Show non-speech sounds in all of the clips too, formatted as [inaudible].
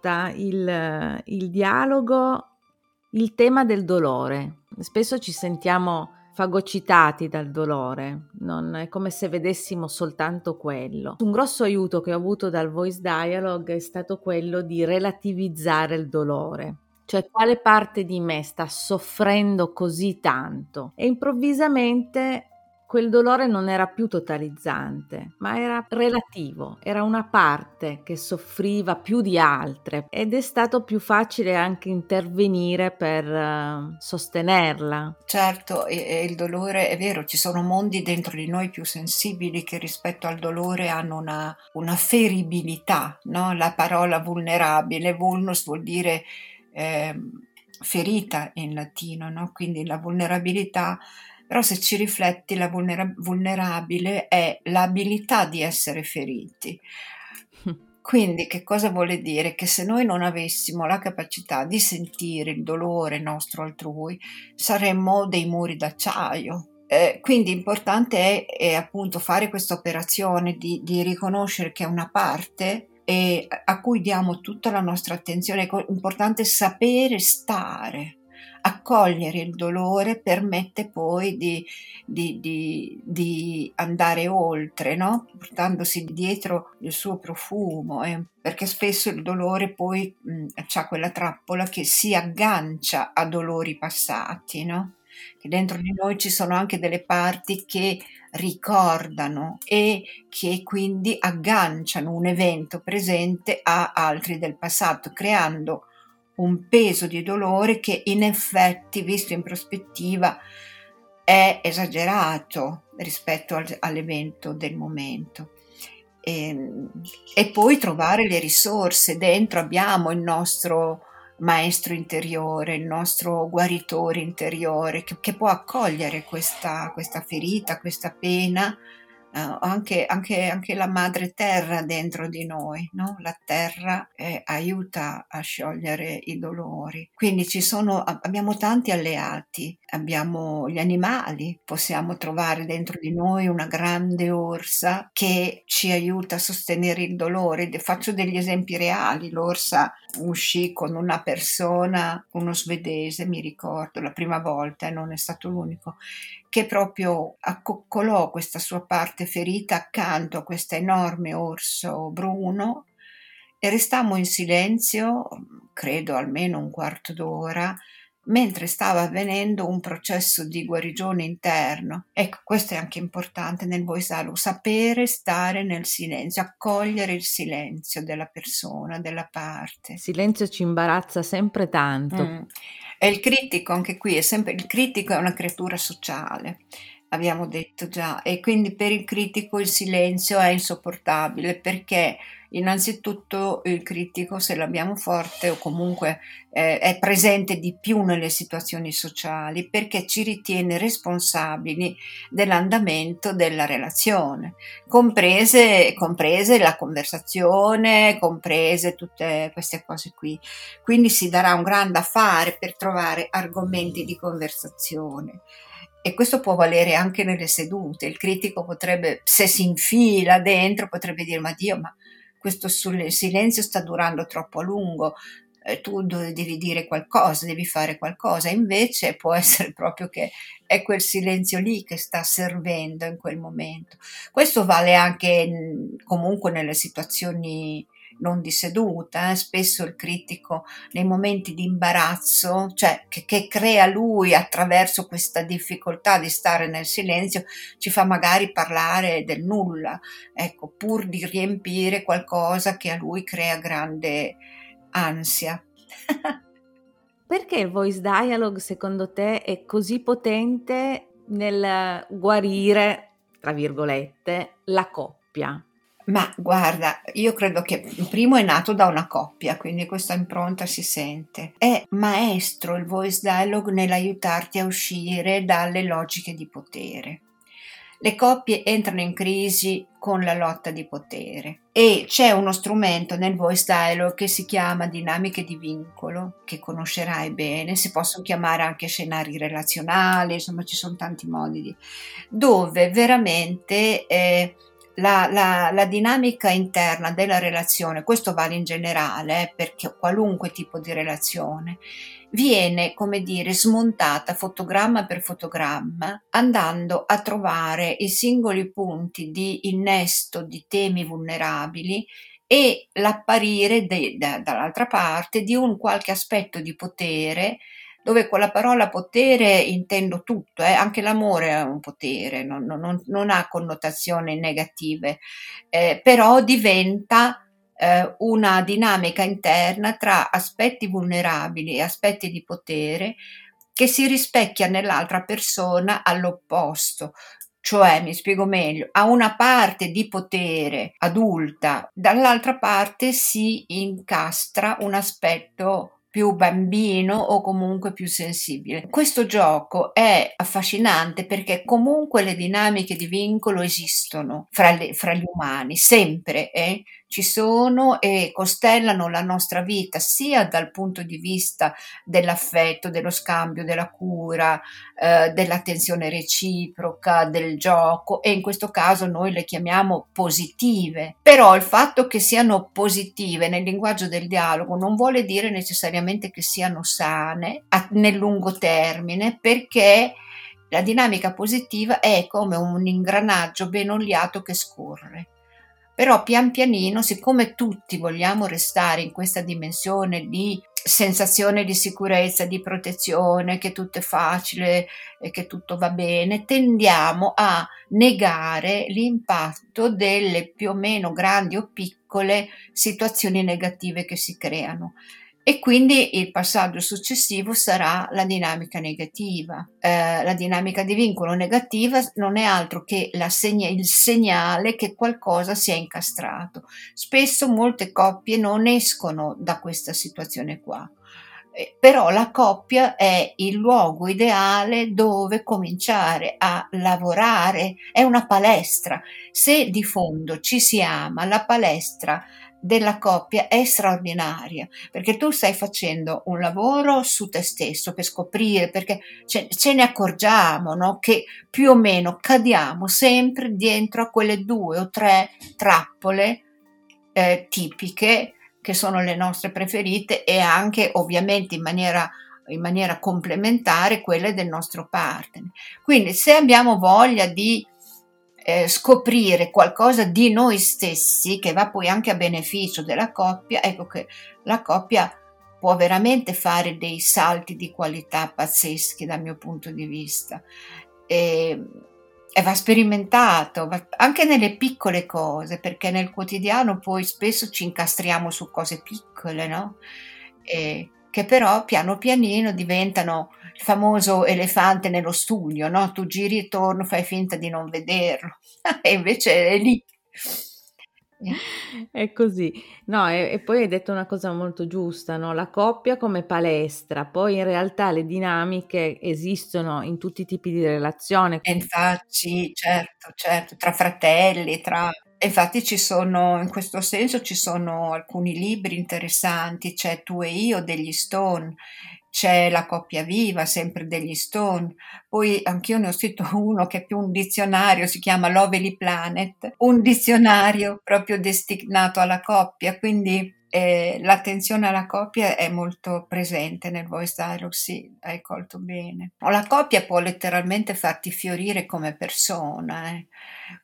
affronta il, il dialogo il tema del dolore? Spesso ci sentiamo fagocitati dal dolore, non è come se vedessimo soltanto quello. Un grosso aiuto che ho avuto dal voice dialogue è stato quello di relativizzare il dolore. Cioè quale parte di me sta soffrendo così tanto e improvvisamente quel dolore non era più totalizzante, ma era relativo, era una parte che soffriva più di altre ed è stato più facile anche intervenire per uh, sostenerla. Certo, e il dolore è vero, ci sono mondi dentro di noi più sensibili che rispetto al dolore hanno una, una feribilità, no? la parola vulnerabile, vulnus vuol dire eh, ferita in latino, no? quindi la vulnerabilità però se ci rifletti la vulnera- vulnerabile è l'abilità di essere feriti. Quindi che cosa vuole dire? Che se noi non avessimo la capacità di sentire il dolore nostro altrui, saremmo dei muri d'acciaio. Eh, quindi importante è, è, appunto fare questa operazione di, di riconoscere che è una parte a cui diamo tutta la nostra attenzione. È importante sapere stare accogliere il dolore permette poi di, di, di, di andare oltre, no? portandosi dietro il suo profumo, eh? perché spesso il dolore poi ha quella trappola che si aggancia a dolori passati, no? che dentro di noi ci sono anche delle parti che ricordano e che quindi agganciano un evento presente a altri del passato, creando un peso di dolore che in effetti, visto in prospettiva, è esagerato rispetto al, all'evento del momento. E, ehm, e, poi trovare le risorse. Dentro abbiamo il nostro maestro interiore, il nostro guaritore interiore che, che può accogliere questa, questa ferita, questa pena Uh, anche, anche, anche, la madre terra dentro di noi, no? la terra eh, aiuta a sciogliere i dolori. Quindi ci sono, abbiamo tanti alleati, abbiamo gli animali, possiamo trovare dentro di noi una grande orsa che ci aiuta a sostenere il dolore. Faccio degli esempi reali, l'orsa uscì con una persona, uno svedese, mi ricordo, la prima volta e non è stato l'unico, che proprio accoccolò questa sua parte ferita accanto a questo enorme orso bruno e restammo in silenzio, credo almeno un quarto d'ora, mentre stava avvenendo un processo di guarigione interno. Ecco, questo è anche importante nel voice dialogue, sapere stare nel silenzio, accogliere il silenzio della persona, della parte. Il silenzio ci imbarazza sempre tanto. Mm. E il critico, anche qui, è sempre, il critico è una creatura sociale abbiamo detto già, e quindi per il critico il silenzio è insopportabile perché innanzitutto il critico, se l'abbiamo forte o comunque eh, è presente di più nelle situazioni sociali perché ci ritiene responsabili dell'andamento della relazione, comprese, comprese la conversazione, comprese tutte queste cose qui. Quindi si darà un grande affare per trovare argomenti di conversazione. E questo può valere anche nelle sedute. Il critico potrebbe, se si infila dentro, potrebbe dire: Ma Dio, ma questo silenzio sta durando troppo a lungo. Eh, tu devi dire qualcosa, devi fare qualcosa. Invece può [laughs] essere proprio che è quel silenzio lì che sta servendo in quel momento. Questo vale anche comunque nelle situazioni non di seduta, eh? spesso il critico nei momenti di imbarazzo, cioè che, che, crea lui attraverso questa difficoltà di stare nel silenzio, ci fa magari parlare del nulla, ecco, pur di riempire qualcosa che a lui crea grande ansia. [laughs] Perché il voice dialogue secondo te è così potente nel guarire, tra virgolette, la coppia? Ma guarda, io credo che il primo è nato da una coppia, quindi questa impronta si sente. È maestro il voice dialogue nell'aiutarti a uscire dalle logiche di potere. Le coppie entrano in crisi con la lotta di potere e c'è uno strumento nel voice dialogue che si chiama dinamiche di vincolo, che conoscerai bene, si possono chiamare anche scenari relazionali, insomma ci sono tanti modi di... dove veramente... Eh, la, la, la, dinamica interna della relazione, questo vale in generale eh, per qualunque tipo di relazione, viene, come dire, smontata fotogramma per fotogramma, andando a trovare i singoli punti di innesto di temi vulnerabili e l'apparire de, da, dall'altra parte di un qualche aspetto di potere dove con la parola potere intendo tutto, eh? anche l'amore è un potere, non, non, non ha connotazioni negative, eh, però diventa eh, una dinamica interna tra aspetti vulnerabili e aspetti di potere che si rispecchia nell'altra persona all'opposto, cioè, mi spiego meglio, a una parte di potere adulta, dall'altra parte si incastra un aspetto più bambino o comunque più sensibile. Questo gioco è affascinante perché comunque le dinamiche di vincolo esistono fra, le, fra gli umani, sempre. Eh? Ci sono e costellano la nostra vita sia dal punto di vista dell'affetto, dello scambio, della cura, eh, dell'attenzione reciproca, del gioco e in questo caso noi le chiamiamo positive. Però il fatto che siano positive nel linguaggio del dialogo non vuole dire necessariamente che siano sane a, nel lungo termine perché la dinamica positiva è come un ingranaggio ben oliato che scorre però pian pianino, siccome tutti vogliamo restare in questa dimensione di sensazione di sicurezza, di protezione, che tutto è facile e che tutto va bene, tendiamo a negare l'impatto delle più o meno grandi o piccole situazioni negative che si creano e quindi il passaggio successivo sarà la dinamica negativa. Eh, la dinamica di vincolo negativa non è altro che segna- il segnale che qualcosa si è incastrato. Spesso molte coppie non escono da questa situazione qua. Eh, però la coppia è il luogo ideale dove cominciare a lavorare, è una palestra. Se di fondo ci si ama, la palestra della coppia è straordinaria perché tu stai facendo un lavoro su te stesso per scoprire perché ce, ce ne accorgiamo no? che più o meno cadiamo sempre dentro a quelle due o tre trappole eh, tipiche che sono le nostre preferite e anche ovviamente in maniera in maniera complementare quelle del nostro partner. Quindi se abbiamo voglia di eh, scoprire qualcosa di noi stessi che va poi anche a beneficio della coppia, ecco che la coppia può veramente fare dei salti di qualità pazzeschi dal mio punto di vista. E, e va sperimentato va, anche nelle piccole cose, perché nel quotidiano poi spesso ci incastriamo su cose piccole, no? E, che però piano pianino diventano il famoso elefante nello studio, no? Tu giri e torno, fai finta di non vederlo, [laughs] e invece è lì. È così, no, e, e, poi hai detto una cosa molto giusta, no? La coppia come palestra, poi in realtà le dinamiche esistono in tutti i tipi di relazione. infatti, certo, certo, tra fratelli, tra Infatti ci sono, in questo senso ci sono alcuni libri interessanti, c'è Tu e io degli Stone, c'è La coppia viva, sempre degli Stone, poi anch'io ne ho scritto [laughs] uno che è più un dizionario, si chiama Lovely Planet, un dizionario proprio destinato alla coppia, quindi eh, l'attenzione alla coppia è molto presente nel voice dialogue, sì, hai colto bene. La coppia può letteralmente farti fiorire come persona, eh.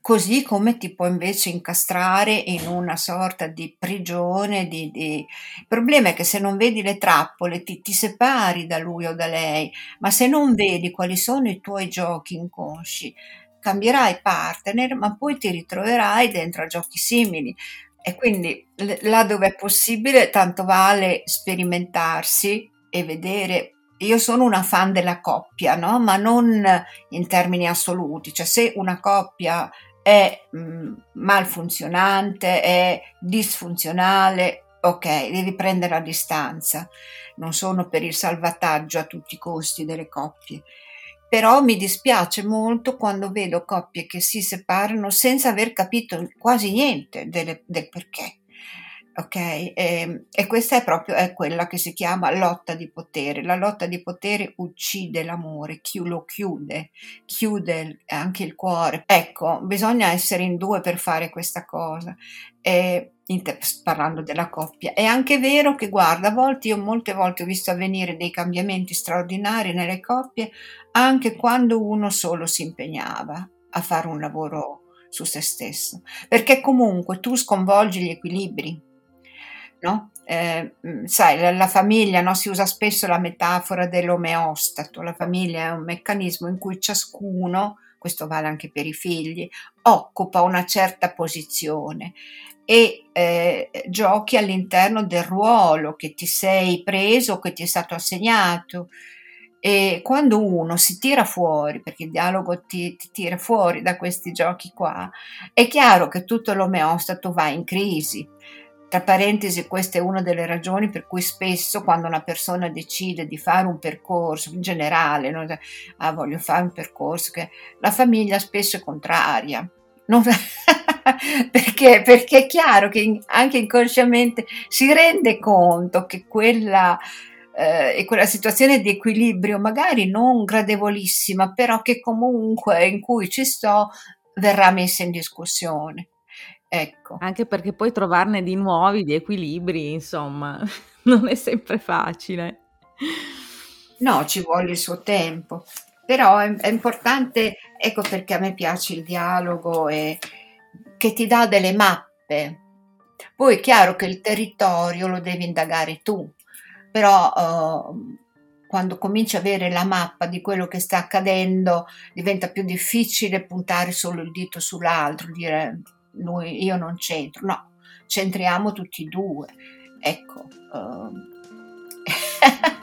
così come ti può invece incastrare in una sorta di prigione. Di, di... Il problema è che se non vedi le trappole ti, ti separi da lui o da lei, ma se non vedi quali sono i tuoi giochi inconsci, cambierai partner, ma poi ti ritroverai dentro a giochi simili. E quindi là dove è possibile, tanto vale sperimentarsi e vedere. Io sono una fan della coppia, no? ma non in termini assoluti, cioè se una coppia è mh, malfunzionante, è disfunzionale, ok, devi prendere la distanza. Non sono per il salvataggio a tutti i costi delle coppie però mi dispiace molto quando vedo coppie che si separano senza aver capito quasi niente delle, del perché. ok? E, e, questa è proprio è quella che si chiama lotta di potere. La lotta di potere uccide l'amore, chi lo chiude, chiude anche il cuore. Ecco, bisogna essere in due per fare questa cosa. E, parlando della coppia. È anche vero che, guarda, a volte io molte volte ho visto avvenire dei cambiamenti straordinari nelle coppie anche quando uno solo si impegnava a fare un lavoro su se stesso, perché comunque tu sconvolgi gli equilibri, no? Eh, mm, sai, la, la famiglia, no? si usa spesso la metafora dell'omeostato, la famiglia è un meccanismo in cui ciascuno, questo vale anche per i figli, occupa una certa posizione e eh, giochi all'interno del ruolo che ti sei preso, che ti è stato assegnato. E quando uno si tira fuori, perché il dialogo ti, ti, tira fuori da questi giochi qua, è chiaro che tutto l'omeostato va in crisi. Tra parentesi, questa è una delle ragioni per cui spesso quando una persona decide di fare un percorso, in generale, no? ah, voglio fare un percorso, che la famiglia spesso è contraria. Non... [laughs] perché, perché è chiaro che anche inconsciamente si rende conto che quella eh, quella situazione di equilibrio, magari non gradevolissima, però che comunque in cui ci sto, verrà messa in discussione. Ecco. Anche perché poi trovarne di nuovi, di equilibri, insomma, [laughs] non è sempre facile. No, ci vuole il suo tempo. Però è, è importante, ecco perché a me piace il dialogo e che ti dà delle mappe. Poi è chiaro che il territorio lo devi indagare tu, però uh, quando cominci a avere la mappa di quello che sta accadendo diventa più difficile puntare solo il dito sull'altro, dire noi, io non c'entro, no, c'entriamo tutti e due. Ecco. Uh, [laughs]